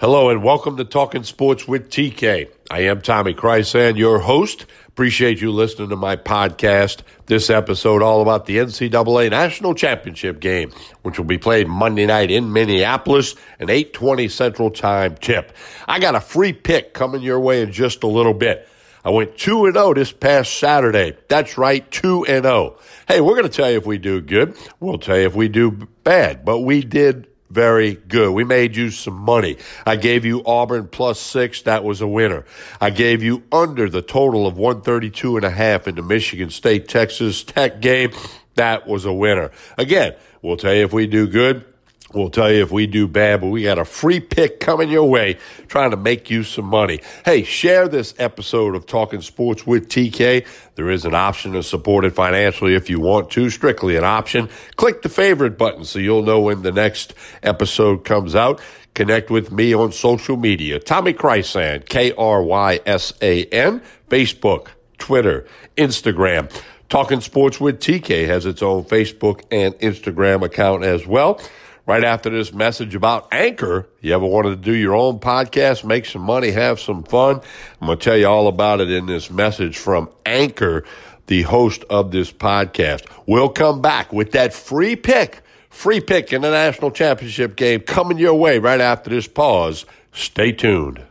Hello and welcome to Talking Sports with TK. I am Tommy Krysan, your host. Appreciate you listening to my podcast. This episode all about the NCAA National Championship game, which will be played Monday night in Minneapolis, an 820 Central Time tip. I got a free pick coming your way in just a little bit. I went 2 and 0 this past Saturday. That's right, 2 and 0. Hey, we're going to tell you if we do good. We'll tell you if we do bad, but we did very good. We made you some money. I gave you Auburn plus six. That was a winner. I gave you under the total of 132 and a half in the Michigan State Texas Tech game. That was a winner. Again, we'll tell you if we do good. We'll tell you if we do bad, but we got a free pick coming your way trying to make you some money. Hey, share this episode of Talking Sports with TK. There is an option to support it financially if you want to, strictly an option. Click the favorite button so you'll know when the next episode comes out. Connect with me on social media. Tommy Krysan, K R Y S A N, Facebook, Twitter, Instagram. Talking Sports with TK has its own Facebook and Instagram account as well right after this message about Anchor. You ever wanted to do your own podcast, make some money, have some fun? I'm going to tell you all about it in this message from Anchor, the host of this podcast. We'll come back with that free pick, free pick in the national championship game coming your way right after this pause. Stay tuned.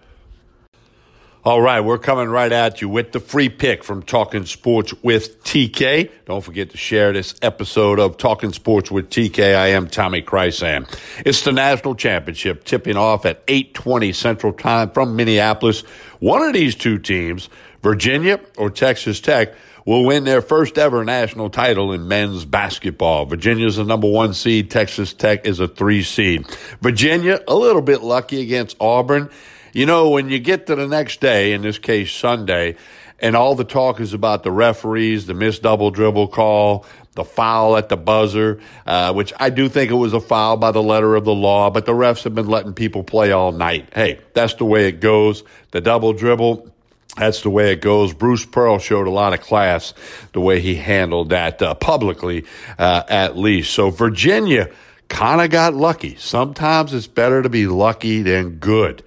All right, we're coming right at you with the free pick from Talking Sports with TK. Don't forget to share this episode of Talking Sports with TK. I am Tommy Krysan. It's the national championship tipping off at 8:20 Central Time from Minneapolis. One of these two teams, Virginia or Texas Tech, will win their first ever national title in men's basketball. Virginia's the number one seed. Texas Tech is a three seed. Virginia, a little bit lucky against Auburn. You know, when you get to the next day, in this case Sunday, and all the talk is about the referees, the missed double dribble call, the foul at the buzzer, uh, which I do think it was a foul by the letter of the law, but the refs have been letting people play all night. Hey, that's the way it goes. The double dribble, that's the way it goes. Bruce Pearl showed a lot of class the way he handled that uh, publicly, uh, at least. So Virginia kind of got lucky. Sometimes it's better to be lucky than good.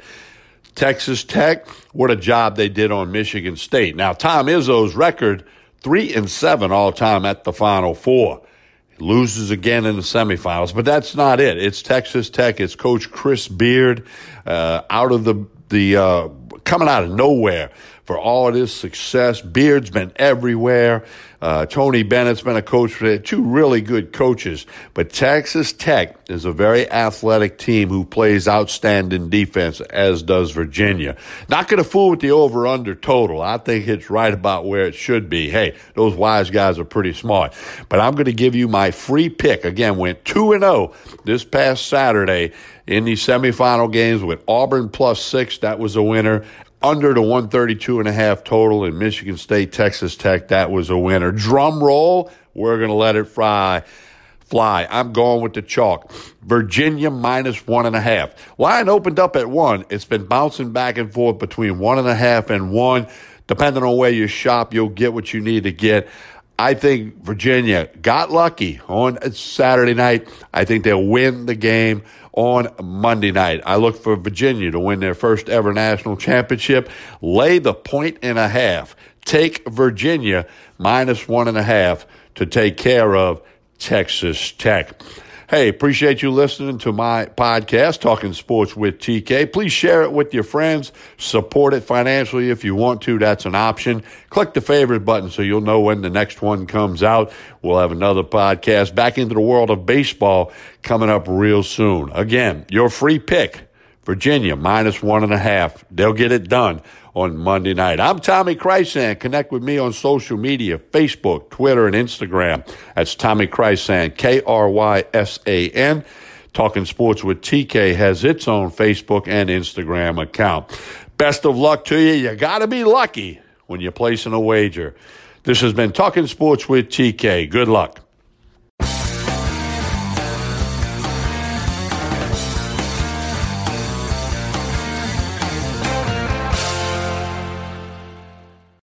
Texas Tech, what a job they did on Michigan State. Now, Tom Izzo's record, three and seven all time at the Final Four. He loses again in the semifinals, but that's not it. It's Texas Tech. It's Coach Chris Beard uh, out of the the uh, coming out of nowhere for all of this success. Beard's been everywhere. Uh, Tony Bennett's been a coach for two really good coaches. But Texas Tech is a very athletic team who plays outstanding defense, as does Virginia. Not going to fool with the over under total. I think it's right about where it should be. Hey, those wise guys are pretty smart. But I'm going to give you my free pick. Again, went 2 and 0 this past Saturday in the semifinal games with Auburn plus six. That was a winner under the 132 and a half total in Michigan State, Texas Tech. That was a winner. Drum roll. We're going to let it fly. Fly. I'm going with the chalk. Virginia minus one and a half. Line opened up at one. It's been bouncing back and forth between one and a half and one. Depending on where you shop, you'll get what you need to get. I think Virginia got lucky on Saturday night. I think they'll win the game on Monday night. I look for Virginia to win their first ever national championship. Lay the point and a half. Take Virginia minus one and a half to take care of Texas Tech. Hey, appreciate you listening to my podcast, Talking Sports with TK. Please share it with your friends. Support it financially if you want to. That's an option. Click the favorite button so you'll know when the next one comes out. We'll have another podcast back into the world of baseball coming up real soon. Again, your free pick, Virginia minus one and a half. They'll get it done on Monday night. I'm Tommy Krysan. Connect with me on social media, Facebook, Twitter, and Instagram. That's Tommy Krysan, K-R-Y-S-A-N. Talking Sports with TK has its own Facebook and Instagram account. Best of luck to you. You got to be lucky when you're placing a wager. This has been Talking Sports with TK. Good luck.